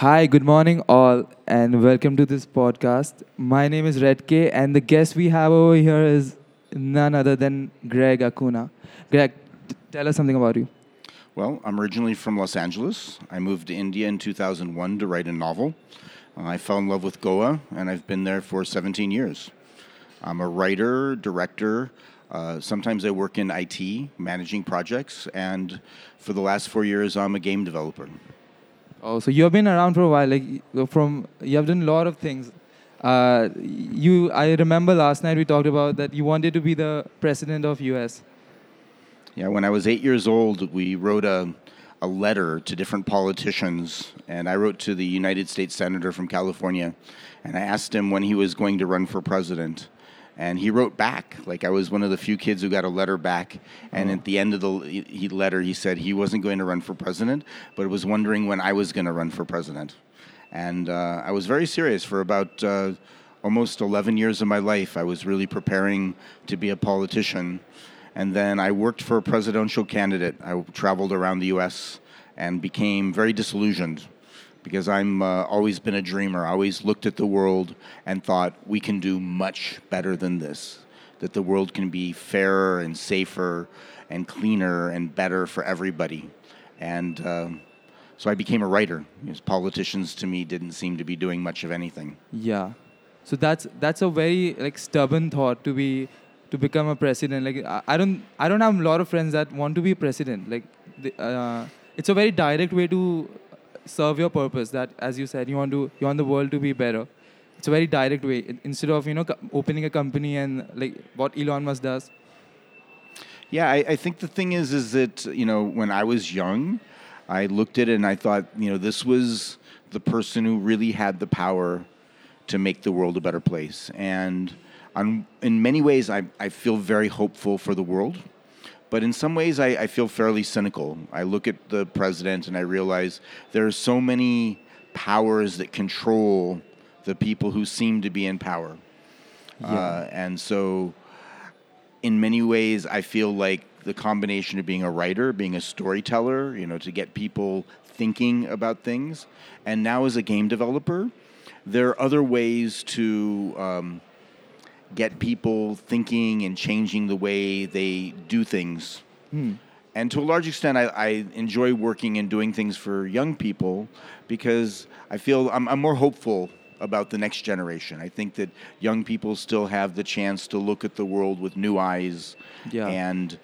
Hi, good morning, all, and welcome to this podcast. My name is Red K, and the guest we have over here is none other than Greg Acuna. Greg, t- tell us something about you. Well, I'm originally from Los Angeles. I moved to India in 2001 to write a novel. Uh, I fell in love with Goa, and I've been there for 17 years. I'm a writer, director. Uh, sometimes I work in IT, managing projects, and for the last four years, I'm a game developer. Oh, so you have been around for a while. Like from you have done a lot of things. Uh, you, I remember last night we talked about that you wanted to be the president of US. Yeah, when I was eight years old, we wrote a, a letter to different politicians, and I wrote to the United States Senator from California, and I asked him when he was going to run for president. And he wrote back, like I was one of the few kids who got a letter back. And at the end of the he- he letter, he said he wasn't going to run for president, but was wondering when I was going to run for president. And uh, I was very serious for about uh, almost 11 years of my life. I was really preparing to be a politician. And then I worked for a presidential candidate. I traveled around the US and became very disillusioned because I'm uh, always been a dreamer. I always looked at the world and thought we can do much better than this. That the world can be fairer and safer and cleaner and better for everybody. And um so I became a writer. Because politicians to me didn't seem to be doing much of anything. Yeah. So that's that's a very like stubborn thought to be to become a president. Like I, don't I don't have a lot of friends that want to be president. Like uh, it's a very direct way to serve your purpose. That as you said, you want to you want the world to be better. It's a very direct way instead of you know opening a company and like what Elon Musk does. Yeah, I, I think the thing is, is that you know, when I was young, I looked at it and I thought, you know, this was the person who really had the power to make the world a better place. And on, in many ways, I, I feel very hopeful for the world. But in some ways, I, I feel fairly cynical. I look at the president and I realize there are so many powers that control the people who seem to be in power. Uh, and so in many ways, I feel like the combination of being a writer, being a storyteller, you know, to get people thinking about things, and now as a game developer, there are other ways to um, get people thinking and changing the way they do things. Hmm. And to a large extent, I, I enjoy working and doing things for young people because I feel I'm, I'm more hopeful about the next generation. I think that young people still have the chance to look at the world with new eyes Yeah. and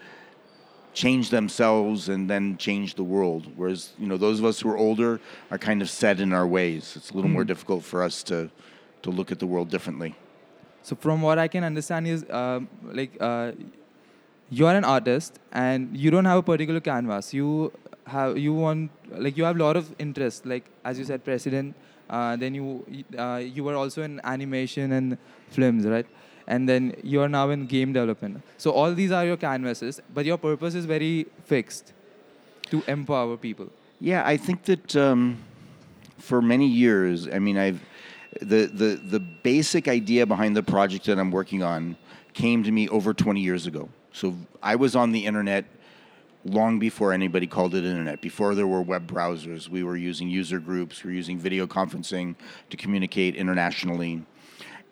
change themselves and then change the world. Whereas, you know, those of us who are older are kind of set in our ways. It's a little more hmm. difficult for us to, to look at the world differently. So from what I can understand is um, like uh, you are an artist and you don't have a particular canvas. You have you want like you have a lot of interest. Like as you said, president. Uh, then you uh, you were also in animation and films, right? And then you are now in game development. So all these are your canvases, but your purpose is very fixed to empower people. Yeah, I think that um, for many years, I mean, I've the, the the basic idea behind the project that I'm working on came to me over 20 years ago. So I was on the internet long before anybody called it internet. Before there were web browsers, we were using user groups, we were using video conferencing to communicate internationally.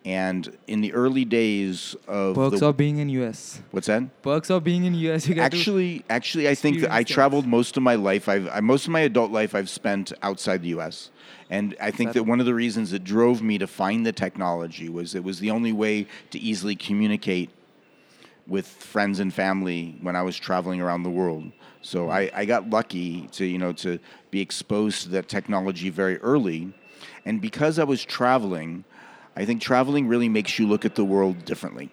And in the early days of Perks the, of being in US. what's that? Perks of being in US. You Actually, actually, I think that I traveled most of my life. I've I, most of my adult life I've spent outside the U.S. And I think that one of the reasons that drove me to find the technology was it was the only way to easily communicate with friends and family when I was traveling around the world. So hmm. I, I got lucky to you know to be exposed to that technology very early, and because I was traveling, I think traveling really makes you look at the world differently.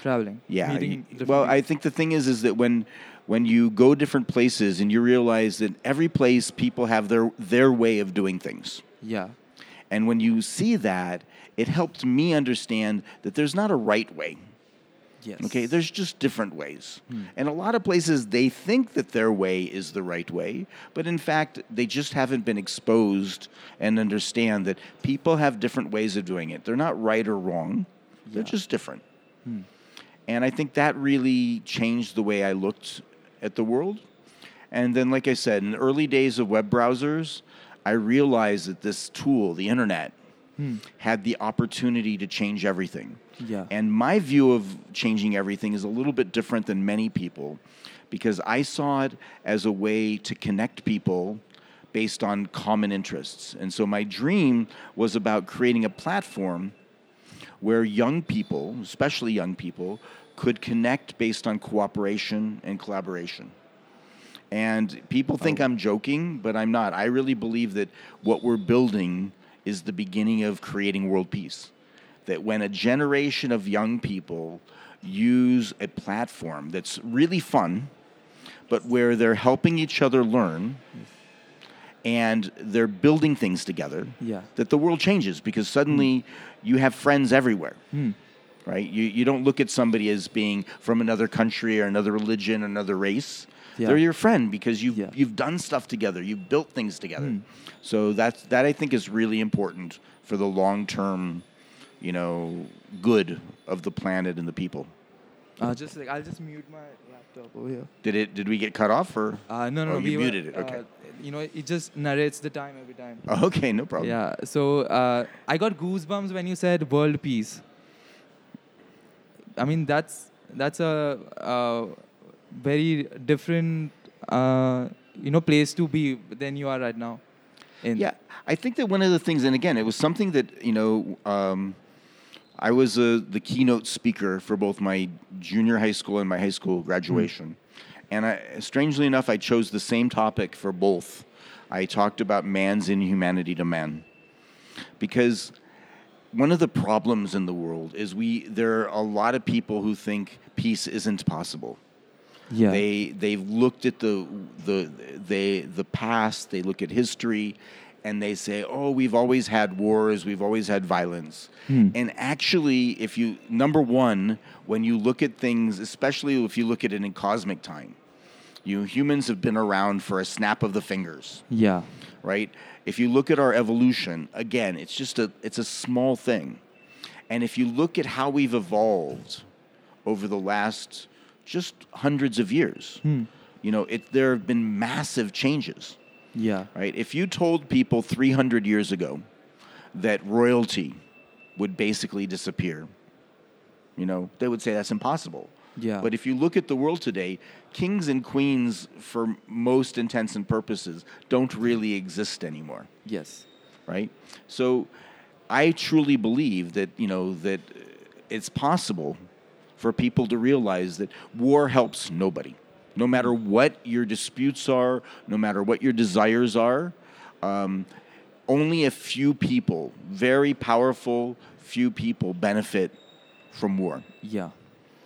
traveling. Yeah. meeting y- different Well. I think the thing is, is that when when you go different places and you realize that every place people have their their way of doing things, yeah. and when you see that, it helped me understand that there's not a right way. Yes. Okay, there's just different ways. Hmm. And a lot of places they think that their way is the right way, but in fact, they just haven't been exposed and understand that people have different ways of doing it. They're not right or wrong, they're just different. Hmm. And I think that really changed the way I looked at the world. And then, like I said, in the early days of web browsers, I realized that this tool, the internet, hmm. had the opportunity to change everything. Yeah. And my view of changing everything is a little bit different than many people because I saw it as a way to connect people based on common interests. And so my dream was about creating a platform where young people, especially young people, could connect based on cooperation and collaboration. And people think I'm joking, but I'm not. I really believe that what we're building is the beginning of creating world peace. That when a generation of young people use a platform that's really fun, but where they're helping each other learn and they're building things together, Yeah. that the world changes because suddenly you have friends everywhere Hmm. right? You, you don't look at somebody as being from another country or another religion or another race. Yeah. They're your friend because you've, Yeah. you've done stuff together, you've built things together. Hmm. So that's, that I think is really important for the long term, you know, good of the planet and the people. Uh, just like I'll just mute my laptop over here. Did it? Did we get cut off or? Uh, no, no, Oh, no. you we were, muted it, okay. Uh, you know, it just narrates the time every time. Oh, okay, no problem. Yeah. So uh, I got goosebumps when you said world peace. I mean, that's that's a, uh very different, uh, you know, place to be than you are right now. In. Yeah, I think that one of the things, and again, it was something that you know, um, I was uh, the keynote speaker for both my junior high school and my high school graduation, and I, strangely enough, I chose the same topic for both. I talked about man's inhumanity to man, because one of the problems in the world is we there are a lot of people who think peace isn't possible. Yeah. They they've looked at the the they the past. They look at history, and they say, "Oh, we've always had wars. We've always had violence." Hmm. And actually, if you number one, when you look at things, especially if you look at it in cosmic time, you humans have been around for a snap of the fingers yeah. right? If you look at our evolution, again, it's just a it's a small thing. And if you look at how we've evolved over the last just hundreds of years, hmm. you know, it there have been massive changes, Yeah. right? If you told people 300 years ago that royalty would basically disappear, you know, they would say that's impossible. Yeah. But if you look at the world today, kings and queens, for most intents and purposes, don't really exist anymore, Yes. right? So I truly believe that, you know, that it's possible for people to realize that war helps nobody. No matter what your disputes are, no matter what your desires are, um, only a few people, very powerful few people, benefit from war. Yeah.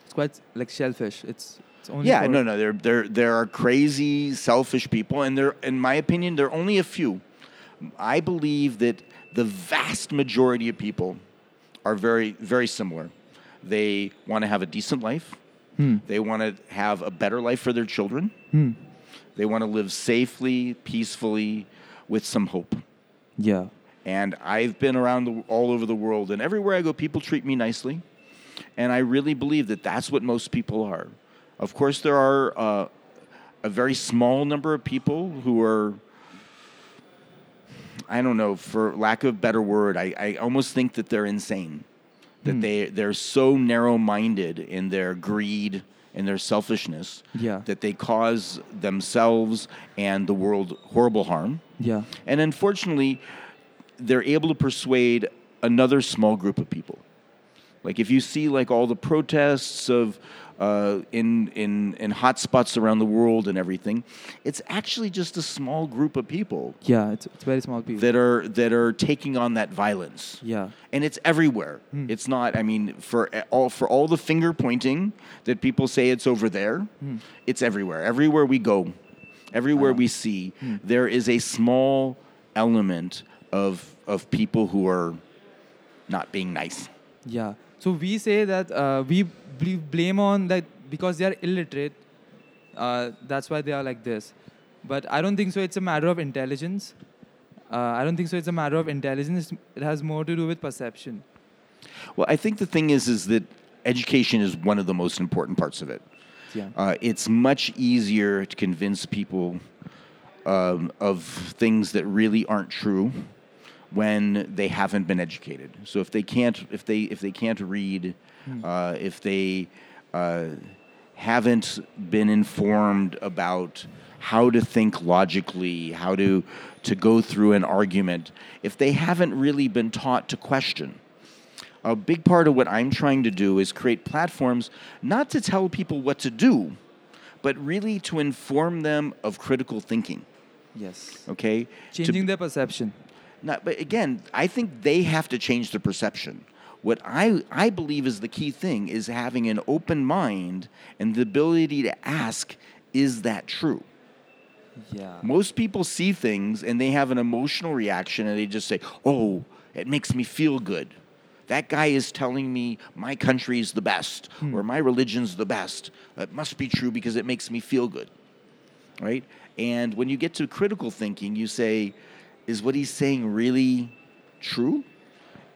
It's quite like shellfish. It's it's only Yeah, no, no. There, there, there are crazy, selfish people, and there, in my opinion, there are only a few. I believe that the vast majority of people are very, very similar. They want to have a decent life. They want to have a better life for their children. They want to live safely, peacefully, with some hope. Yeah. And I've been around the, all over the world, and everywhere I go, people treat me nicely. And I really believe that that's what most people are. Of course, there are uh, a very small number of people who are, I don't know, for lack of a better word, I, I almost think that they're insane. That hmm. they, they're so narrow minded in their greed and their selfishness Yeah. that they cause themselves and the world horrible harm. Yeah. And unfortunately, they're able to persuade another small group of people. Like if you see like all the protests of uh, in in in hot spots around the world and everything, it's actually just a small group of people Yeah. It's it's very small people. that are that are taking on that violence. yeah. And it's everywhere. Hmm. It's not. I mean, for all for all the finger pointing that people say it's over there, hmm. it's everywhere. Everywhere we go, everywhere uh-huh. we see, hmm. there is a small element of of people who are not being nice. Yeah. So we say that uh, we bl- blame on that because they are illiterate. Uh, that's why they are like this. But I don't think so. It's a matter of intelligence. Uh, I don't think so. It's a matter of intelligence. It has more to do with perception. Well, I think the thing is, is that education is one of the most important parts of it. Yeah. Uh, it's much easier to convince people um, of things that really aren't true when they haven't been educated. So if they can't, if they if they can't read, uh, if they uh, haven't been informed about how to think logically, how to to go through an argument, if they haven't really been taught to question. A big part of what I'm trying to do is create platforms not to tell people what to do, but really to inform them of critical thinking. Yes. Okay? To- Changing their perception. But again, I think they have to change the perception. What I, I believe is the key thing is having an open mind and the ability to ask, is that true? Yeah. Most people see things and they have an emotional reaction and they just say, oh, it makes me feel good. That guy is telling me my country is the best hmm. or my religion's the best. It must be true because it makes me feel good. Right? And when you get to critical thinking, you say, is what he's saying really true?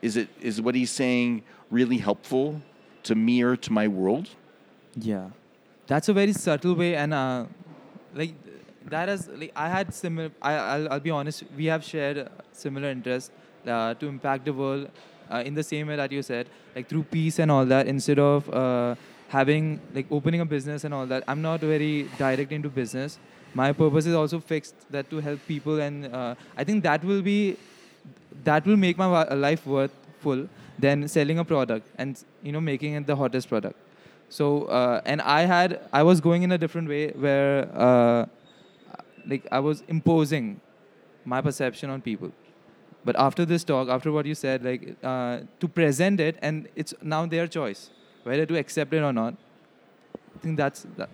Is it is what he's saying really helpful to me or to my world? Yeah, that's a very subtle way, and uh, like that is like I had similar. I I'll, I'll be honest. We have shared similar interests uh, to impact the world uh, in the same way that you said, like through peace and all that. Instead of uh, having like opening a business and all that, I'm not very direct into business. My purpose is also fixed that to help people, and uh, I think that will be that will make my wa- life worthful than selling a product and you know making it the hottest product. So uh, and i had i was going in a different way where uh, like i was imposing my perception on people. But after this talk after what you said like uh, to present it and it's now their choice whether to accept it or not. I think that's that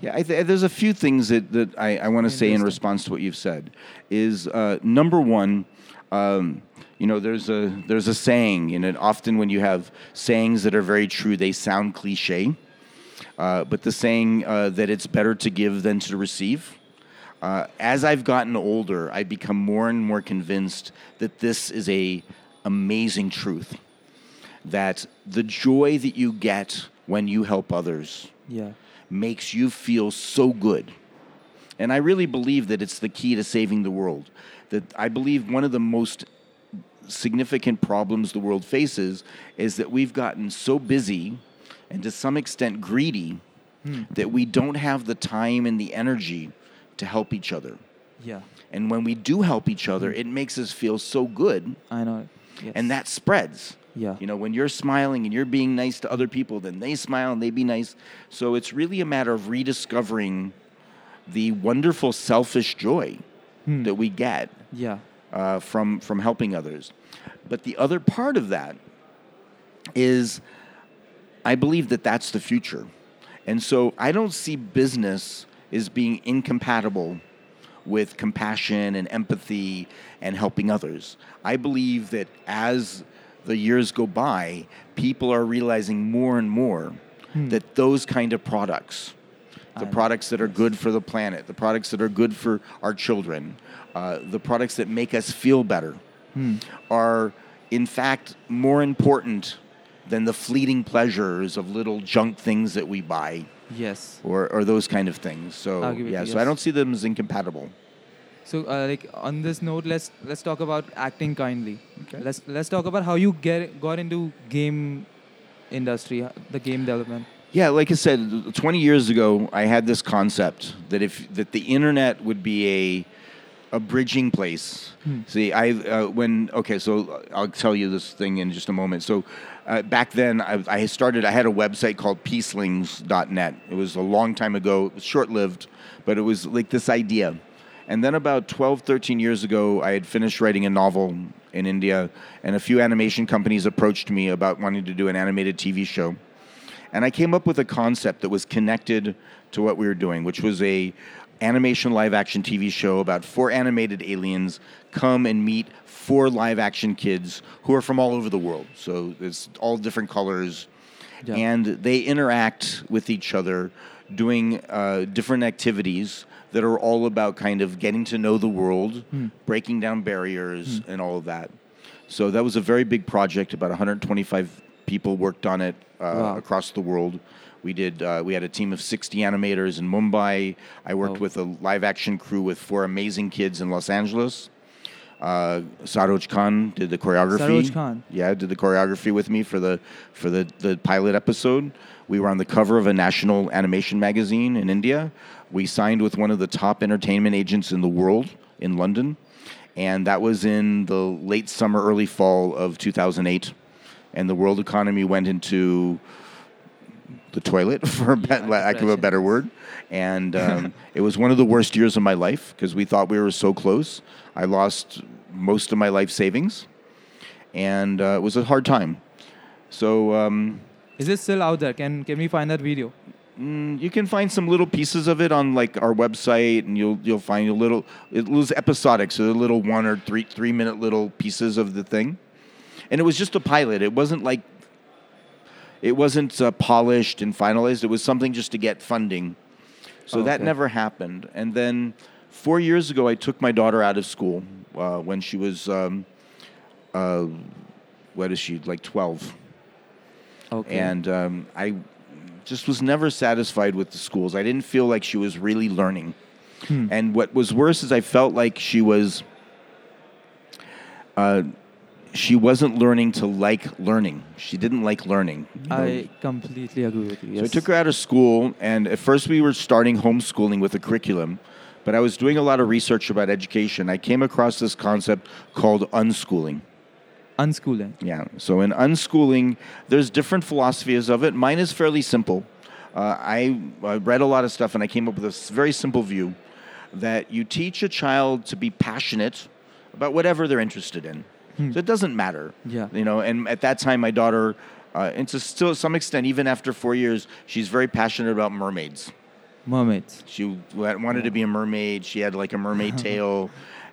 Yeah, I th- there's a few things that, that I, I want to say in response to what you've said. Is uh, number one, um, you know, there's a there's a saying, and it, often when you have sayings that are very true, they sound cliche. Uh, but the saying uh, that it's better to give than to receive. Uh, as I've gotten older, I become more and more convinced that this is a amazing truth. That the joy that you get when you help others yeah makes you feel so good. And I really believe that it's the key to saving the world. That I believe one of the most significant problems the world faces is that we've gotten so busy and to some extent greedy hmm. that we don't have the time and the energy to help each other. yeah And when we do help each other, hmm. it makes us feel so good i know yes. and that spreads. Yeah. You know, when you're smiling and you're being nice to other people, then they smile and they be nice. So it's really a matter of rediscovering the wonderful selfish joy Hmm. that we get yeah uh, from from helping others. But the other part of that is, I believe that that's the future, and so I don't see business as being incompatible with compassion and empathy and helping others. I believe that as the years go by, people are realizing more and more that those kind of products, the I- products that are good for the planet, the products that are good for our children, uh, the products that make us feel better, are in fact more important than the fleeting pleasures of little junk things that we buy yes. or, or those kind of things. So yeah, to so I don't see them as incompatible. So, uh, like on this note, let's let's talk about acting kindly. Okay. Let's let's talk about how you get got into game industry, the game development. Yeah, like I said, 20 years ago, I had this concept that if that the internet would be a a bridging place. See, I uh, when okay, so I'll tell you this thing in just a moment. So uh, back then, I, I started. I had a website called Peacelings.net. It was a long time ago. It was short lived, but it was like this idea. And then about 12, 13 years ago, I had finished writing a novel in India, and a few animation companies approached me about wanting to do an animated TV show. And I came up with a concept that was connected to what we were doing, which was a animation live action TV show about four animated aliens come and meet four live action kids who are from all over the world. So it's all different colors. Yeah. And they interact with each other doing uh, different activities that are all about kind of getting to know the world, breaking down barriers, and all of that. So that was a very big project. About 125 people worked on it uh, Wow. across the world. We did. Uh, we had a team of 60 animators in Mumbai. I worked Oh. with a live action crew with four amazing kids in Los Angeles. Uh, Saroj Khan did the choreography. Saroj Khan. Yeah, did the choreography with me for the for the, the pilot episode. We were on the cover of a national animation magazine in India. We signed with one of the top entertainment agents in the world in London, and that was in the late summer, early fall of 2008. And the world economy went into the toilet, for a be- lack of a better word. And um, it was one of the worst years of my life because we thought we were so close. I lost most of my life savings, and uh, it was a hard time. So um, Is it still out there? Can can we find that video? Mm, you can find some little pieces of it on like our website, and you'll you'll find a little. It was episodic, so the little one or three three minute little pieces of the thing, and it was just a pilot. It wasn't like it wasn't uh, polished and finalized. It was something just to get funding. So that Okay. never happened. And then four years ago, I took my daughter out of school uh, when she was, um, uh, what is she, like 12. Okay. And um, I just was never satisfied with the schools. I didn't feel like she was really learning. Hmm. And what was worse is I felt like she was, uh, she wasn't learning to like learning. She didn't like learning. I completely agree with you. So I took her out of school, and at first we were starting homeschooling with a curriculum, but I was doing a lot of research about education. I came across this concept called unschooling. Unschooling. Yeah. So in unschooling, there's different philosophies of it. Mine is fairly simple. Uh, I, I read a lot of stuff, and I came up with a very simple view that you teach a child to be passionate about whatever they're interested in. So it doesn't matter. Yeah. You know, and at that time, my daughter, uh, and to still some extent, even after four years, she's very passionate about mermaids. Mermaids. She wanted to be a mermaid. She had like a mermaid tail,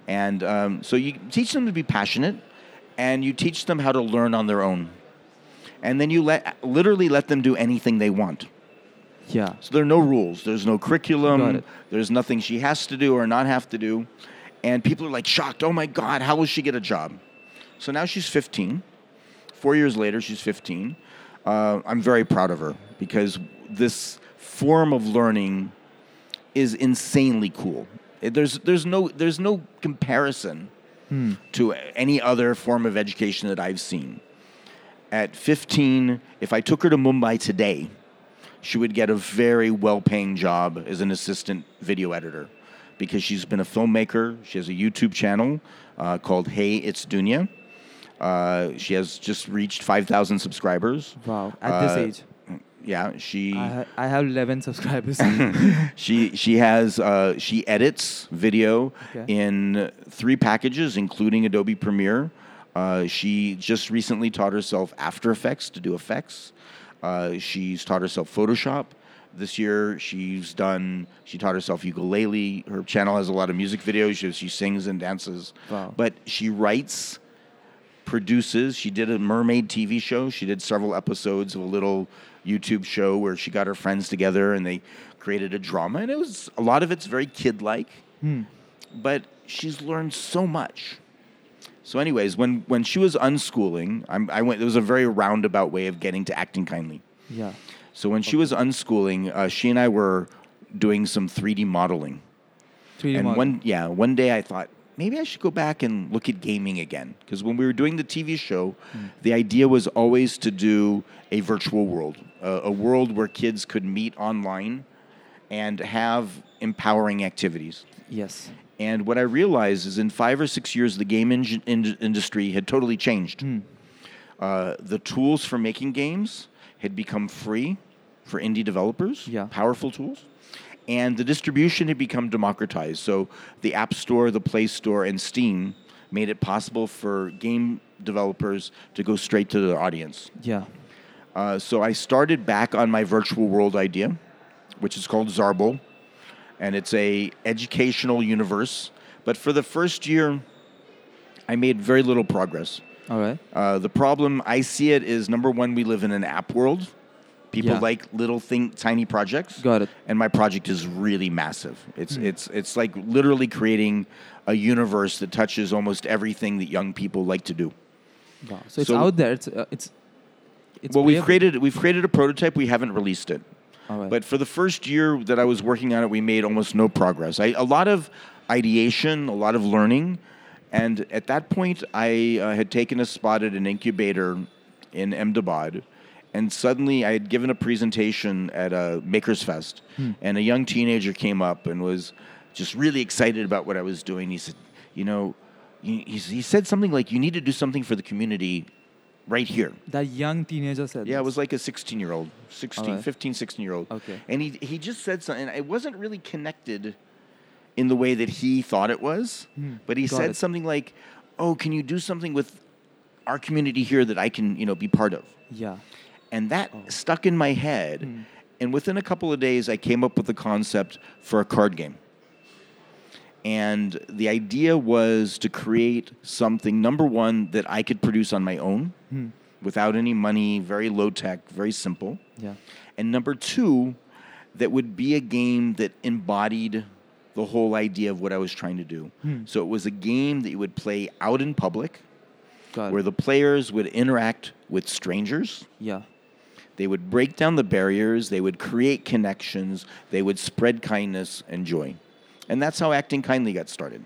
and um, so you teach them to be passionate, and you teach them how to learn on their own, and then you let literally let them do anything they want. Yeah. So there are no rules. There's no curriculum. There's nothing she has to do or not have to do, and people are like shocked. Oh my God, how will she get a job? So now she's 15. Four years later, she's 15. Uh, I'm very proud of her because this form of learning is insanely cool. There's, there's, no, there's no comparison to any other form of education that I've seen. At 15, if I took her to Mumbai today, she would get a very well paying job as an assistant video editor because she's been a filmmaker. She has a YouTube channel uh, called Hey It's Dunya. Uh, she has just reached 5,000 subscribers. Wow. At this Uh, age, Yeah, she I, ha- I have 11 subscribers. she she has uh, she edits video Okay. in three packages, including Adobe Premiere. Uh, she just recently taught herself After Effects to do effects. Uh, she's taught herself Photoshop. This year, she's done. She taught herself ukulele. Her channel has a lot of music videos. She, she sings and dances. Wow. But she writes produces. She did a mermaid TV show. She did several episodes of a little YouTube show where she got her friends together and they created a drama. And it was a lot of it's very kid like, but she's learned so much. So, anyways, when when she was unschooling, I'm, I went. There was a very roundabout way of getting to acting kindly. yeah. So when she was unschooling, uh, she and I were doing some 3D modeling. 3D and model. one yeah, one day I thought maybe I should go back and look at gaming again because when we were doing the TV show, the idea was always to do a virtual world, uh, a world where kids could meet online and have empowering activities. Yes. And what I realized is in five or six years, the game in- in- industry had totally changed. Uh, the tools for making games had become free for indie developers, Yeah. powerful tools. And the distribution had become democratized. So the App Store, the Play Store, and Steam made it possible for game developers to go straight to their audience. Yeah. Uh, so I started back on my virtual world idea, which is called Zarble, and it's a educational universe. But for the first year, I made very little progress. All right. Uh, the problem I see it is number one, we live in an app world. People Yeah. like little thing, tiny projects. Got it. And my project is really massive. It's it's it's like literally creating a universe that touches almost everything that young people like to do. Wow. So it's So- out there. It's uh, it's it's well, we've created we've created a prototype. We haven't released it. Right. But for the first year that I was working on it, we made almost no progress. I, a lot of ideation, a lot of learning, and at that point, I uh, had taken a spot at an incubator in Ahmedabad, and suddenly I had given a presentation at a Makers Fest, and a young teenager came up and was just really excited about what I was doing. He said, "You know," he, he said something like, "You need to do something for the community." Right here. That young teenager said. Yeah, it was like a 16 year old, 16, Alright. 15, 16 year old. Okay. And he, he just said something, and it wasn't really connected in the way that he thought it was, but he Hmm. Got said it. something like, Oh, can you do something with our community here that I can, you know, be part of? Yeah. And that Oh. stuck in my head. Hmm. And within a couple of days, I came up with the concept for a card game. And the idea was to create something, number one, that I could produce on my own Hmm. without any money, very low tech, very simple. Yeah. And number two, that would be a game that embodied the whole idea of what I was trying to do. Hmm. So it was a game that you would play out in public, where the players would interact with strangers. Yeah. They would break down the barriers, they would create connections, they would spread kindness and joy. And that's how Acting Kindly got started.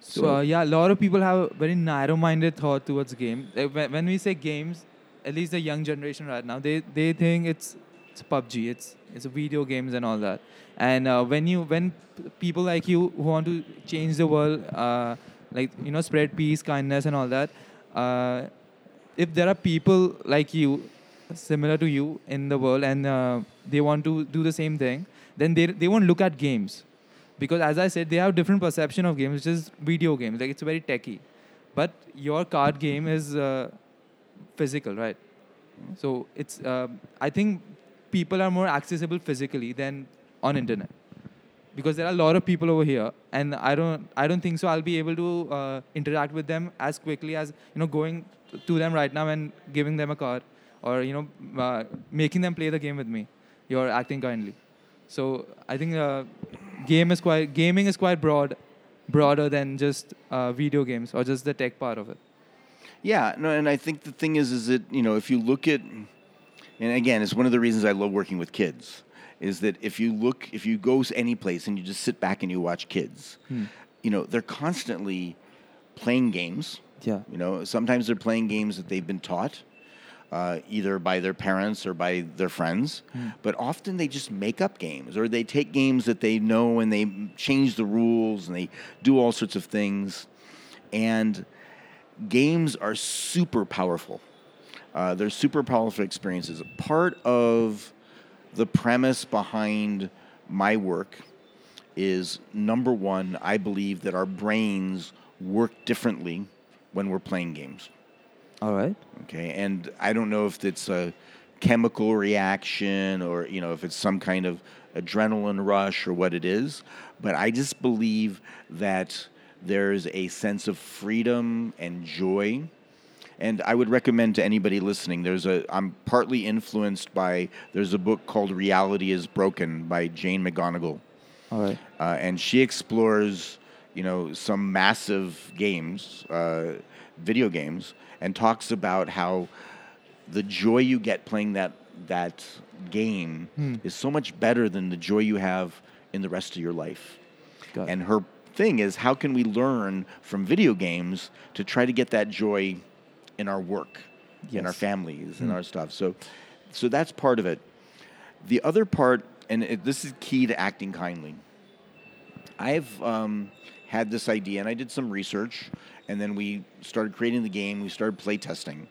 So uh, yeah, a lot of people have a very narrow-minded thought towards game. When when we say games, at least the young generation right now, they they think it's it's PUBG, it's it's video games and all that. And uh, when you when people like you who want to change the world, uh, like you know, spread peace, kindness, and all that. Uh, if there are people like you, similar to you in the world, and uh, they want to do the same thing, then they they won't look at games because as I said, they have different perception of games, which is video games. Like it's very techy, but your card game is uh, physical, right? So it's uh, I think people are more accessible physically than on internet because there are a lot of people over here, and I don't I don't think so. I'll be able to uh, interact with them as quickly as you know going to them right now and giving them a card or you know uh, making them play the game with me. You're acting kindly. So I think uh, game is quite gaming is quite broad, broader than just uh, video games or just the tech part of it. Yeah, no, and I think the thing is, is that you know, if you look at, and again, it's one of the reasons I love working with kids, is that if you look, if you go to any place and you just sit back and you watch kids, you know, they're constantly playing games. Yeah. You know, sometimes they're playing games that they've been taught, uh, either by their parents or by their friends. But often they just make up games, or they take games that they know and they change the rules and they do all sorts of things. And games are super powerful. Uh, they're super powerful experiences. Part of the premise behind my work is number one, I believe that our brains work differently when we're playing games. All right. Okay, and I don't know if it's a chemical reaction or you know if it's some kind of adrenaline rush or what it is, but I just believe that there's a sense of freedom and joy. And I would recommend to anybody listening. There's a. I'm partly influenced by. There's a book called Reality Is Broken by Jane McGonigal All right. uh, and she explores, you know, some massive games, uh, video games, and talks about how the joy you get playing that that game is so much better than the joy you have in the rest of your life. Got it. And her thing is, how can we learn from video games to try to get that joy in our work, in our Yes. families, in our stuff? So, so that's part of it. The other part, and it, this is key to acting kindly. I've um, had this idea, and I did some research, and then we started creating the game. We started play testing.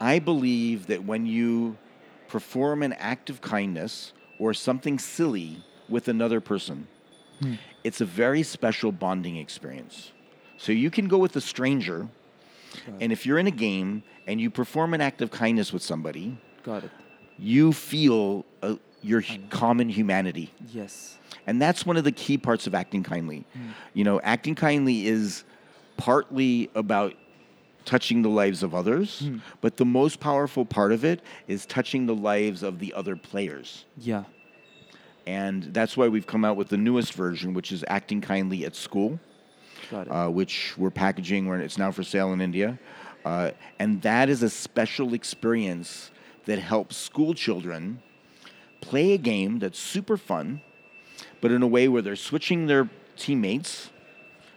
I believe that when you perform an act of kindness or something silly with another person, it's a very special bonding experience. So you can go with a stranger, and if you're in a game and you perform an act of kindness with somebody, Got it. you feel uh, your common humanity. Yes. And that's one of the key parts of acting kindly. You know, acting kindly is partly about touching the lives of others, but the most powerful part of it is touching the lives of the other players. Yeah. And that's why we've come out with the newest version, which is Acting Kindly at School, Got it. uh, which we're packaging. Where it's now for sale in India, uh, and that is a special experience that helps school children play a game that's super fun, but in a way where they're switching their teammates,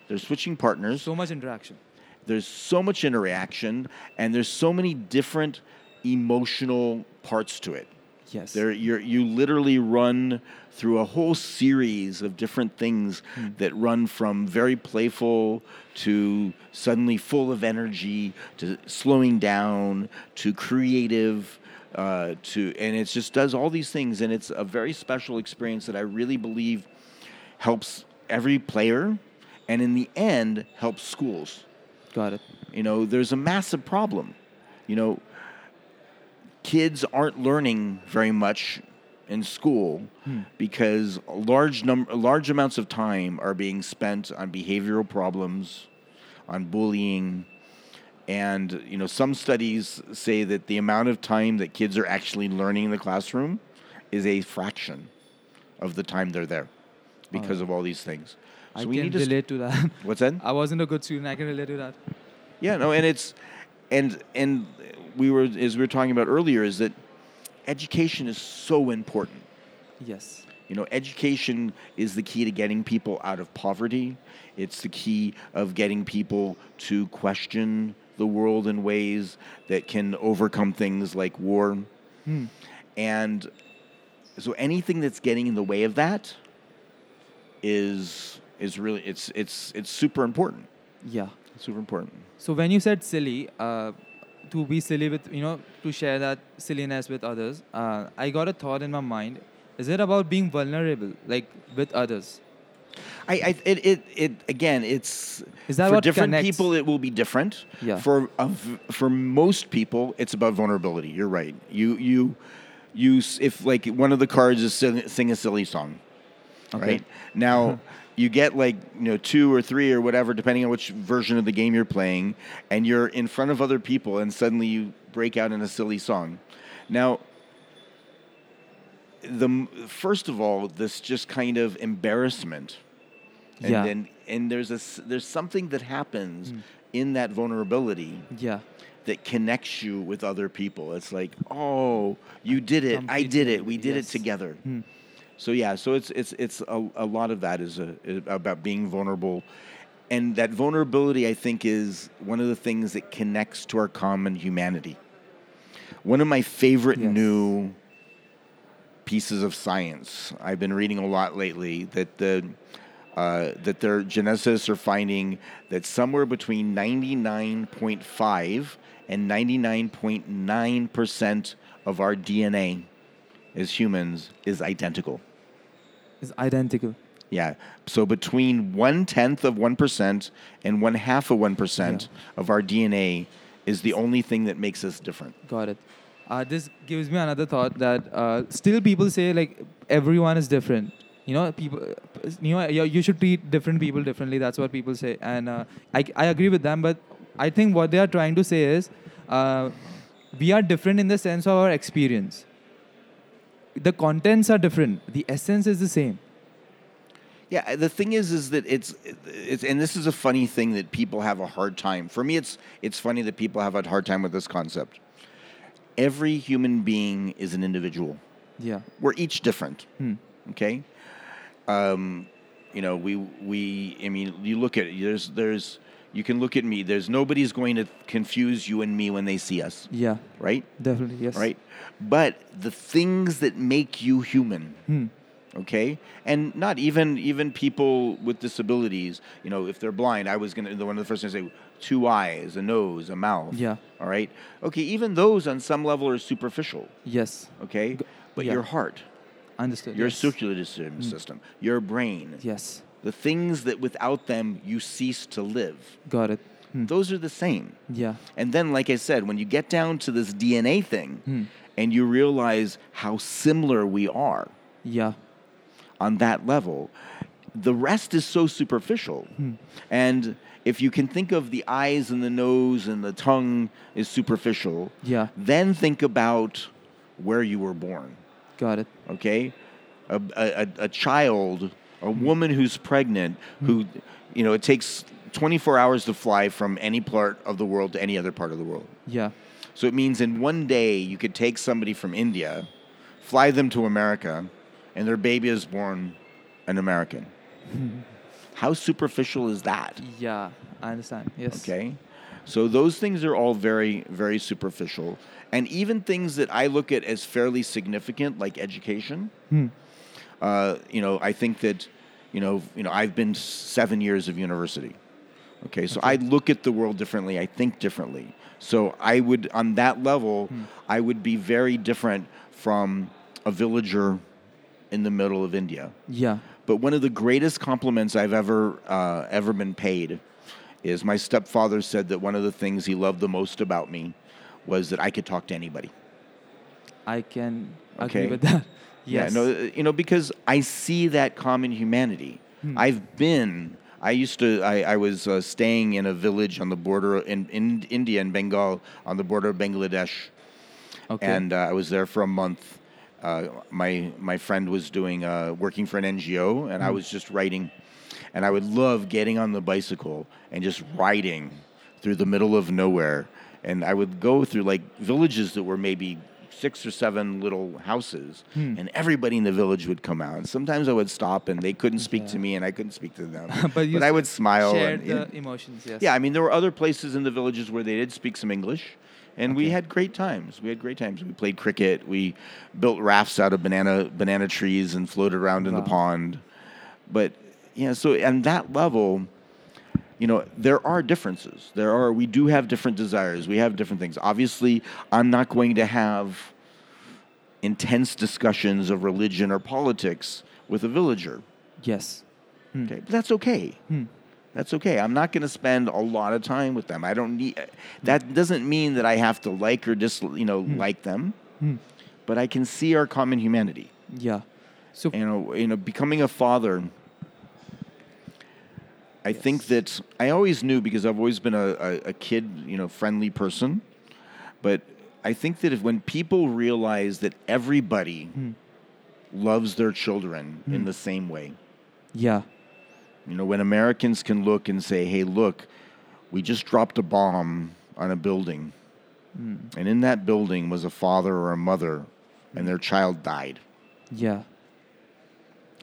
they're switching partners. So much interaction. There's so much interaction, and there's so many different emotional parts to it. Yes. There, you're, you literally run through a whole series of different things that run from very playful to suddenly full of energy to slowing down to creative uh, to, and it just does all these things, and it's a very special experience that I really believe helps every player, and in the end helps schools. Got it. You know, there's a massive problem. You know, kids aren't learning very much in school hmm. because large number, large amounts of time are being spent on behavioral problems, on bullying, and you know, some studies say that the amount of time that kids are actually learning in the classroom is a fraction of the time they're there oh, because of all these things. I we can need to st- relate to that. What's that? I wasn't a good student. I can relate to that. Yeah, no, and it's and and we were as we were talking about earlier is that education is so important. Yes. You know, education is the key to getting people out of poverty. It's the key of getting people to question the world in ways that can overcome things like war. Hmm. And so anything that's getting in the way of that is is really it's it's it's super important. Yeah. Super important. So when you said silly, uh, to be silly with you know to share that silliness with others, uh, I got a thought in my mind. Is it about being vulnerable, like with others? I, I it, it it again it's Is that for different connects? people it will be different. Yeah. For of for most people it's about vulnerability. You're right. You you you if like one of the cards is sing, sing a silly song, Okay. right? Now you get like you know two or three or whatever depending on which version of the game you're playing, and you're in front of other people, and suddenly you break out in a silly song. Now the first of all, this just kind of embarrassment, and Yeah. then and there's a there's something that happens in that vulnerability Yeah. that connects you with other people. It's like, oh, you did it, I did it, we did yes. it together. Hmm. So yeah, so it's it's it's a, a lot of that is, a, is about being vulnerable, and that vulnerability I think is one of the things that connects to our common humanity. One of my favorite Yes. new pieces of science I've been reading a lot lately that the uh, that their geneticists are finding that somewhere between 99.5 and 99.9 percent of our DNA as humans is identical. It's identical. Yeah. So between one tenth of one percent and one half of one percent of our DNA is the only thing that makes us different. Got it. Uh, this gives me another thought that uh, still people say like everyone is different. You know, people. You know, you you should treat different people differently. That's what people say, and uh, I I agree with them. But I think what they are trying to say is, uh, we are different in the sense of our experience. The contents are different. The essence is the same. Yeah, the thing is, is that it's, it's, and this is a funny thing that people have a hard time. For me, it's, it's funny that people have a hard time with this concept. Every human being is an individual. Yeah. We're each different. Hmm. Okay. Um, you know, we, we, I mean, you look at it, there's, there's, you can look at me. There's nobody's going to confuse you and me when they see us, Yeah. right? Definitely. Yes. Right. But the things that make you human, Hmm. okay and not even even people with disabilities you know if they're blind i was gonna the one of the first things to say two eyes a nose a mouth Yeah. all right okay even those on some level are superficial Yes. okay but yeah. your heart Understood. your yes. Circulatory system, system your brain Yes. The things that without them you cease to live Got it. Hmm. those are the same Yeah. and then like i said when you get down to this dna thing Hmm. and you realize how similar we are Yeah. on that level. The rest is so superficial. Hmm. And if you can think of the eyes and the nose and the tongue is superficial, Yeah. then think about where you were born. Got it. Okay? A, a, a- a child, a woman who's pregnant, who, you know, it takes 24 hours to fly from any part of the world to any other part of the world. Yeah. So it means in one day you could take somebody from India, fly them to America, and their baby is born an American. How superficial is that? Yeah, I understand. Yes. Okay. So those things are all very, very superficial. And even things that I look at as fairly significant, like education, Hmm. Uh, you know, I think that, you know, you know, I've been seven years of university. Okay, so I look at the world differently. I think differently. So I would, on that level, Hmm. I would be very different from a villager in the middle of India. Yeah. But one of the greatest compliments I've ever uh, ever been paid is my stepfather said that one of the things he loved the most about me was that I could talk to anybody. I can Okay. agree with that. Yes. Yeah, no, uh, you know, because I see that common humanity. I've been. I used to. I, I was uh, staying in a village on the border in, in India and Bengal on the border of Bangladesh, Okay. and uh, I was there for a month. Uh, my my friend was doing uh, working for an NGO, and I was just writing. And I would love getting on the bicycle and just riding through the middle of nowhere. And I would go through like villages that were maybe six or seven little houses, hmm. and everybody in the village would come out. And sometimes I would stop, and they couldn't speak to me, and I couldn't speak to them. But you I would smile. shared and, the emotions. Yes. yeah, I mean, there were other places in the villages where they did speak some English, and we had great times. We had great times. We played cricket. We built rafts out of banana banana trees and floated around in the pond. But yeah, so on that level, you know, there are differences. There are. We do have different desires. We have different things. Obviously, I'm not going to have intense discussions of religion or politics with a villager. Yes. Hmm. Okay, but that's okay. Hmm. That's okay. I'm not going to spend a lot of time with them. I don't need. That doesn't mean that I have to like or dis, you know, hmm. like them. But I can see our common humanity. Yeah. So You know, you know, becoming a father. I think that I always knew because I've always been a, a, a kid, you know, friendly person. But I think that if when people realize that everybody hmm. loves their children in hmm. the same way, yeah. you know, when Americans can look and say, hey, look, we just dropped a bomb on a building, hmm. and in that building was a father or a mother, and their child died. Yeah.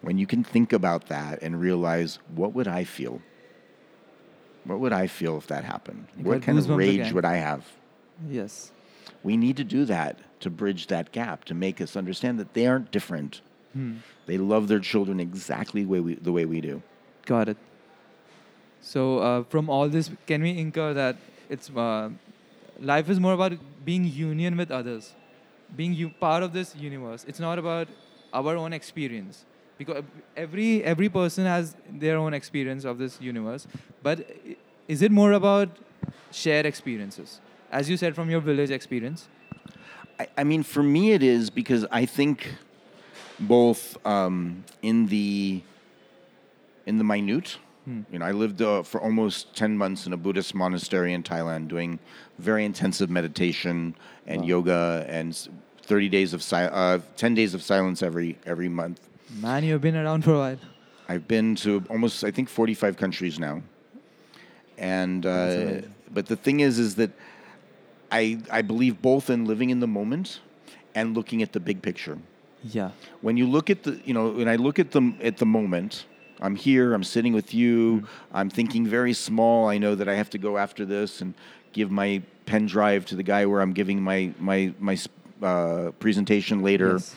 When you can think about that and realize, what would I feel? What would I feel if that happened? You what kind of rage again. would I have? Yes. We need to do that to bridge that gap, to make us understand that they aren't different. They love their children exactly the way we, the way we do. Got it. So uh, from all this, can we incur that it's uh, life is more about being union with others, being u- part of this universe. It's not about our own experience because every every person has their own experience of this universe. But is it more about shared experiences, as you said from your village experience? I, I mean, for me, it is because I think both um, in the in the minute. You know, I lived uh, for almost ten months in a Buddhist monastery in Thailand, doing very intensive meditation and Wow. yoga, and thirty days of si- uh, ten days of silence every every month. Man, you've been around for a while. I've been to almost, I think, 45 countries now. And uh, but the thing is, is that I I believe both in living in the moment and looking at the big picture. Yeah. When you look at the, you know, when I look at the at the moment, I'm here, I'm sitting with you, I'm thinking very small. I know that I have to go after this and give my pen drive to the guy where I'm giving my my my uh, presentation later. Yes.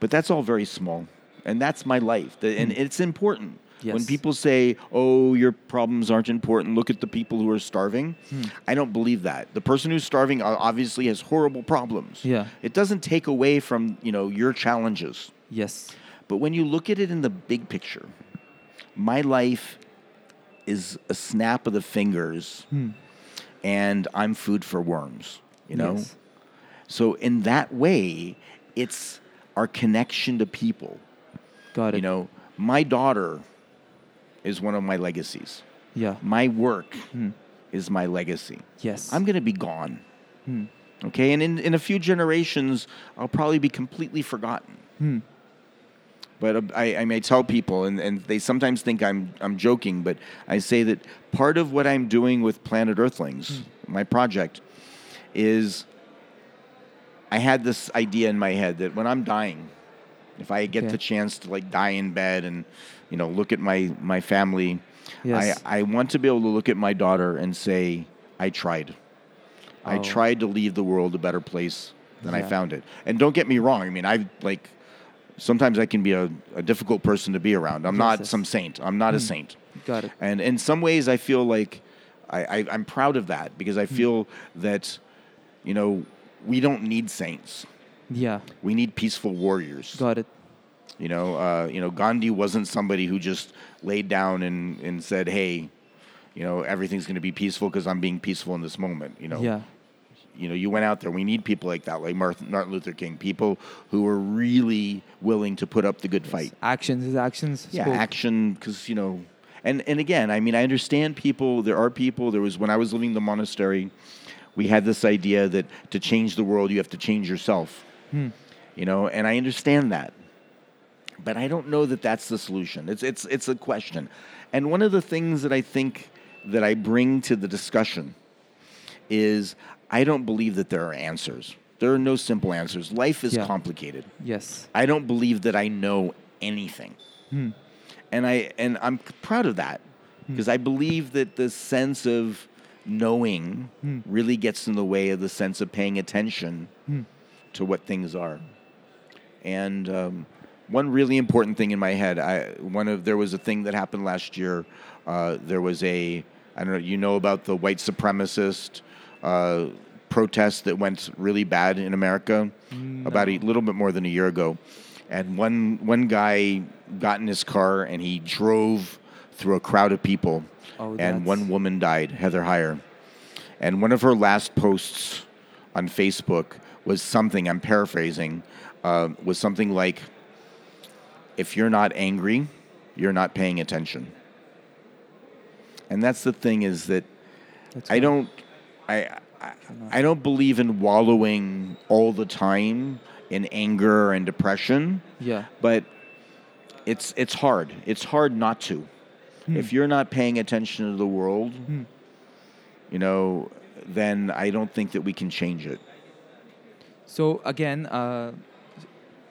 But that's all very small. And that's my life. The- And mm. it's important. When people say, oh, your problems aren't important, look at the people who are starving, hmm. I don't believe that. The person who's starving obviously has horrible problems. Yeah. It doesn't take away from, you know, your challenges. Yes. But when you look at it in the big picture, my life is a snap of the fingers hmm. and I'm food for worms, you know? Yes. So in that way, it's our connection to people. Got it. You know, my daughter is one of my legacies. Yeah. My work is my legacy. Yes. I'm going to be gone. Hmm. Okay, and in, in a few generations, I'll probably be completely forgotten. Hmm. But uh, I, I may tell people, and, and they sometimes think I'm, I'm joking, but I say that part of what I'm doing with Planet Earthlings, my project, is I had this idea in my head that when I'm dying, if I get Okay. the chance to like die in bed and you know look at my my family, Yes. I I want to be able to look at my daughter and say I tried. I Oh. tried to leave the world a better place than I found it. And don't get me wrong. I mean, I like sometimes I can be a, a difficult person to be around. I'm not some saint. I'm not a mm. saint. Got it. And in some ways, I feel like I, I, I'm proud of that because I hmm. feel that, you know, we don't need saints. Yeah. We need peaceful warriors. Got it. You know, uh, you know, Gandhi wasn't somebody who just laid down and, and said, "Hey, you know, everything's going to be peaceful because I'm being peaceful in this moment." You know, Yeah. you know, you went out there. We need people like that, like Martin, Luther King, people who are really willing to put up the good fight. Actions. His actions. Yeah, spoke. action, because you know, and and again, I mean, I understand people. There are people. There was when I was living in the monastery, we had this idea that to change the world, you have to change yourself. You know, and I understand that, but I don't know that that's the solution. It's it's it's a question, and one of the things that I think that I bring to the discussion is I don't believe that there are answers. There are no simple answers. Life is Yeah. complicated. Yes. I don't believe that I know anything. And I and I'm proud of that because I believe that the sense of knowing hmm. really gets in the way of the sense of paying attention hmm. To what things are. And um, one really important thing in my head, I one of there was a thing that happened last year. Uh, there was a I don't know you know about the white supremacist uh, protest that went really bad in America about a little bit more than a year ago, and one one guy got in his car and he drove through a crowd of people, Oh, and one woman died, Heather Heyer, and one of her last posts on Facebook was something I'm paraphrasing uh, was something like, "If you're not angry, you're not paying attention." And that's the thing is that That's I right. don't, I, I, I don't believe in wallowing all the time in anger and depression, Yeah. but it's it's hard. It's hard not to. If you're not paying attention to the world, you know, then I don't think that we can change it. So again, uh,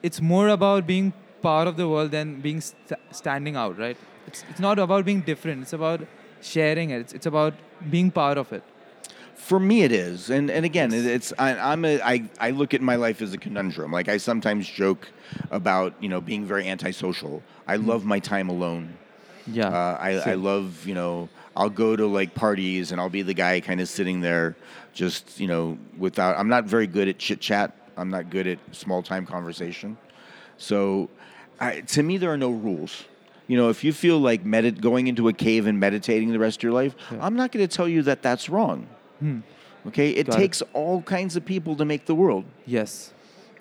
it's more about being part of the world than being st- standing out, right? It's it's not about being different. It's about sharing it. It's, it's about being part of it. For me, it is, and and again, it, it's I, I'm a I, I look at my life as a conundrum. Like I sometimes joke about you know being very antisocial. I love my time alone. Yeah. Uh, I, I love, you know, I'll go to like parties and I'll be the guy kind of sitting there just, you know, without, I'm not very good at chit chat. I'm not good at small time conversation. So I, to me, there are no rules. You know, if you feel like medit- going into a cave and meditating the rest of your life, I'm not going to tell you that that's wrong. Okay? It Hmm. Got it. takes all kinds of people to make the world. yes.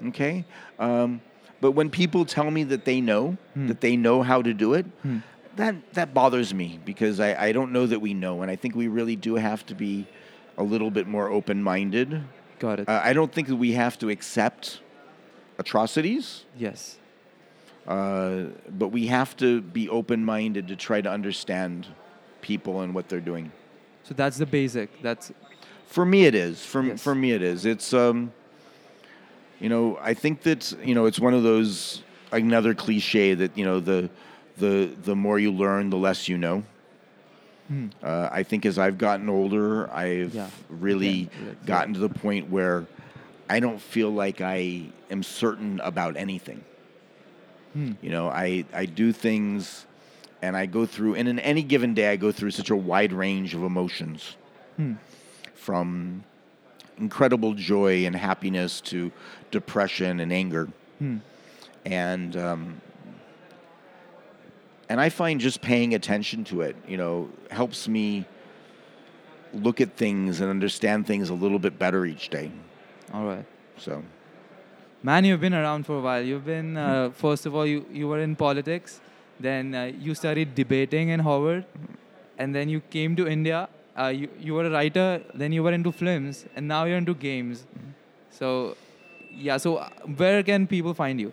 Okay? Um, but when people tell me that they know, Hmm. that they know how to do it, that, that bothers me because I, I don't know that we know. And I think we really do have to be a little bit more open minded. Got it. Uh, I don't think that we have to accept atrocities, yes. uh, but we have to be open minded to try to understand people and what they're doing. So that's the basic. That's For me, it is. For Yes. for me, it is. It's um, you know, I think that you know, it's one of those another cliche that you know the the the more you learn, the less you know. Uh, I think as I've gotten older, I've Yeah. really yeah. gotten to the point where I don't feel like I am certain about anything. You know, I, I do things and I go through, and in any given day, I go through such a wide range of emotions from incredible joy and happiness to depression and anger. And, um, and I find just paying attention to it, you know, helps me look at things and understand things a little bit better each day. all right. So, Man, you've been around for a while. You've been, uh, first of all, you, you were in politics. Then uh, you studied debating in Harvard. And then you came to India. Uh, you, you were a writer. Then you were into films. And now you're into games. So, yeah. So, uh, where can people find you?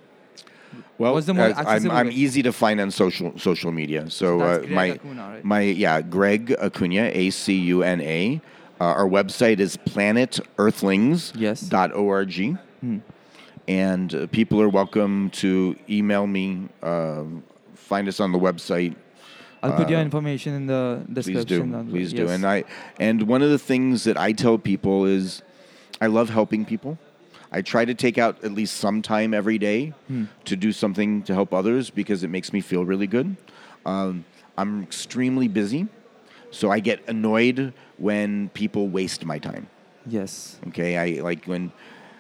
Well, What's the more as I'm, I'm easy to find on social social media. So, uh, my Acuna, right? my yeah, Greg Acuna, A C U N A. Uh, our website is planetearthlings.org. Yes. Hmm. And uh, people are welcome to email me, um, find us on the website. I'll put your Uh, information in the description. Please do. Please do. yes. And I and one of the things that I tell people is I love helping people. I try to take out at least some time every day Hmm. to do something to help others because it makes me feel really good. Um, I'm extremely busy, so I get annoyed when people waste my time. Yes. Okay, I like when,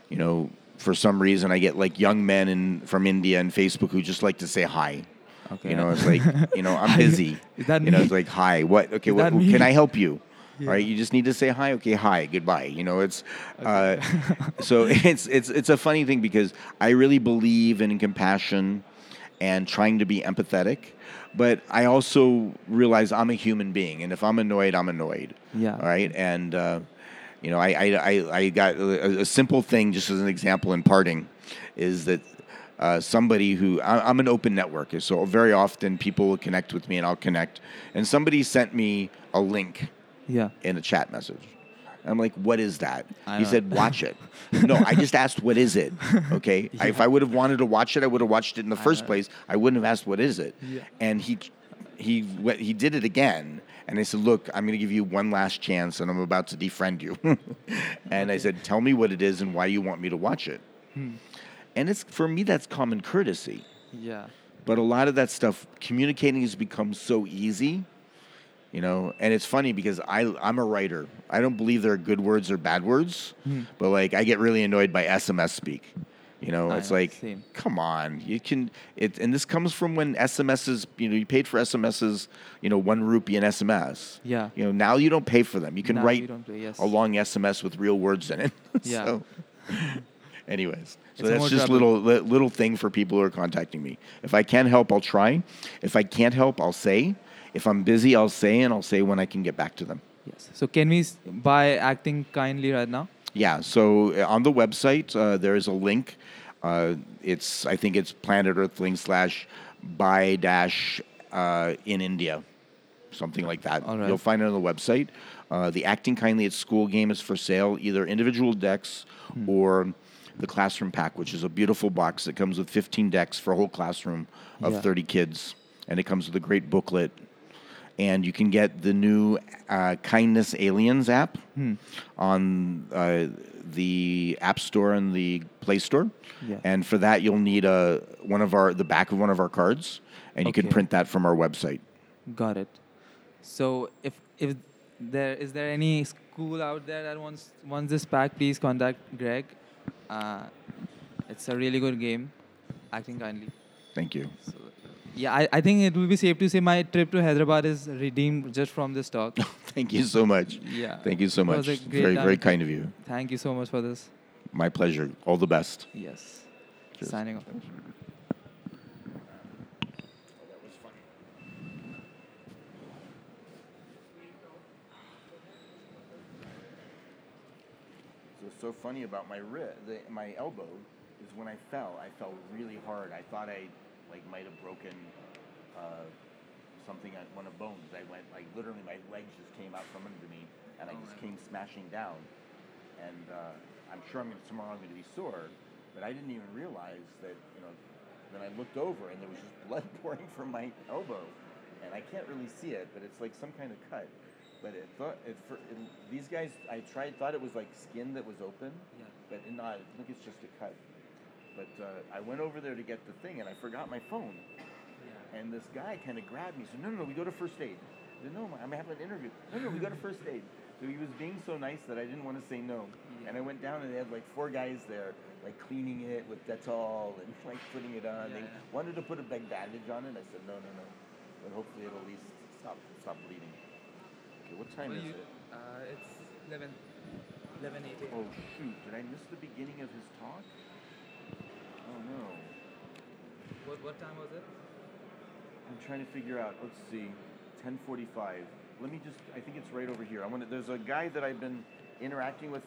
you know, for some reason I get like young men in from India and Facebook who just like to say hi. Okay. You know, it's like, you know, I'm busy. Is that you know, it's like hi. What? Okay, what, can I help you? Yeah. Right, you just need to say hi. Okay, hi, goodbye. You know, it's uh, so it's it's it's a funny thing because I really believe in compassion and trying to be empathetic, but I also realize I'm a human being, and if I'm annoyed, I'm annoyed. Yeah. All right, and uh, you know, I I I, I got a, a simple thing just as an example in parting, is that. Uh, somebody who I, I'm an open network, so very often people will connect with me and I'll connect. And somebody sent me a link Yeah. in a chat message. I'm like, what is that? I he said, watch it. no, I just asked, what is it? Okay. I- if I would have wanted to watch it, I would have watched it in the first know. place. I wouldn't have asked, what is it? Yeah. And he, he, went- he did it again. And I said, look, I'm going to give you one last chance and I'm about to defriend you. and I said, tell me what it is and why you want me to watch it. Hmm. And it's, for me, that's common courtesy. Yeah. But a lot of that stuff, communicating has become so easy, you know. And it's funny because I I'm a writer. I don't believe there are good words or bad words, Hmm. but like I get really annoyed by SMS speak. You know, I it's like, same. come on, you can. It and this comes from when SMSs, you know, you paid for SMSs, you know, one rupee an SMS. Yeah. You know, now you don't pay for them. You can Now you write don't pay, yes. a long SMS with real words in it. Yeah. so, anyways, so It's that's just trouble. little little thing for people who are contacting me. If I can help, I'll try. If I can't help, I'll say. If I'm busy, I'll say, and I'll say when I can get back to them. Yes. So can we buy acting kindly right now? Yeah. So uh, on the website, uh, there is a link. Uh, it's I think it's Planet Earthling slash buy dash uh, in India, something like that. Right. You'll find it on the website. Uh, the Acting Kindly at School game is for sale, either individual decks Hmm. or the classroom pack, which is a beautiful box that comes with 15 decks for a whole classroom of Yeah. 30 kids, and it comes with a great booklet. And you can get the new uh, Kindness Aliens app Hmm. on uh, the App Store and the Play Store. Yeah. And for that, you'll need a one of our the back of one of our cards, and you can print that from our website. Got it. So if if there is there any school out there that wants wants this pack, please contact Greg. Uh, it's a really good game. Acting kindly. Thank you. So, yeah, I, I think it will be safe to say my trip to Hyderabad is redeemed just from this talk. Thank you so much. Yeah. Thank you so It much. was a great Very time. very kind of you. Thank you so much for this. My pleasure. All the best. Yes. Cheers. Signing off. So so funny about my wrist, the, my elbow, is when I fell, I fell really hard. I thought I like might have broken uh, something on one of bones. I went like literally my legs just came out from under me, and I just came smashing down. And uh, I'm sure I'm gonna, tomorrow I'm going to be sore, but I didn't even realize that you know. Then I looked over and there was just blood pouring from my elbow, and I can't really see it, but it's like some kind of cut. But it thought it, for, it, these guys, I tried thought it was like skin that was open, Yeah. but not. I think it's just a cut. But uh, I went over there to get the thing, and I forgot my phone. And this guy kind of grabbed me. He said, "No, no, no, we go to first aid." I said, "No, I'm having an interview." No, no, we go to first aid. So he was being so nice that I didn't want to say no. Yeah. And I went down, and they had like four guys there, like cleaning it with Dettol and like putting it on. Yeah, they yeah. wanted to put a big bandage on it. I said, "No, no, no." But hopefully it'll at least stop stop bleeding. Okay, what time Well, is you- it? Uh, it's 11, 11 8 Oh shoot! Did I miss the beginning of his talk? Oh no! What, what time was it? I'm trying to figure out. Let's see, 10:45. Let me just. I think it's right over here. I want to. There's a guy that I've been interacting with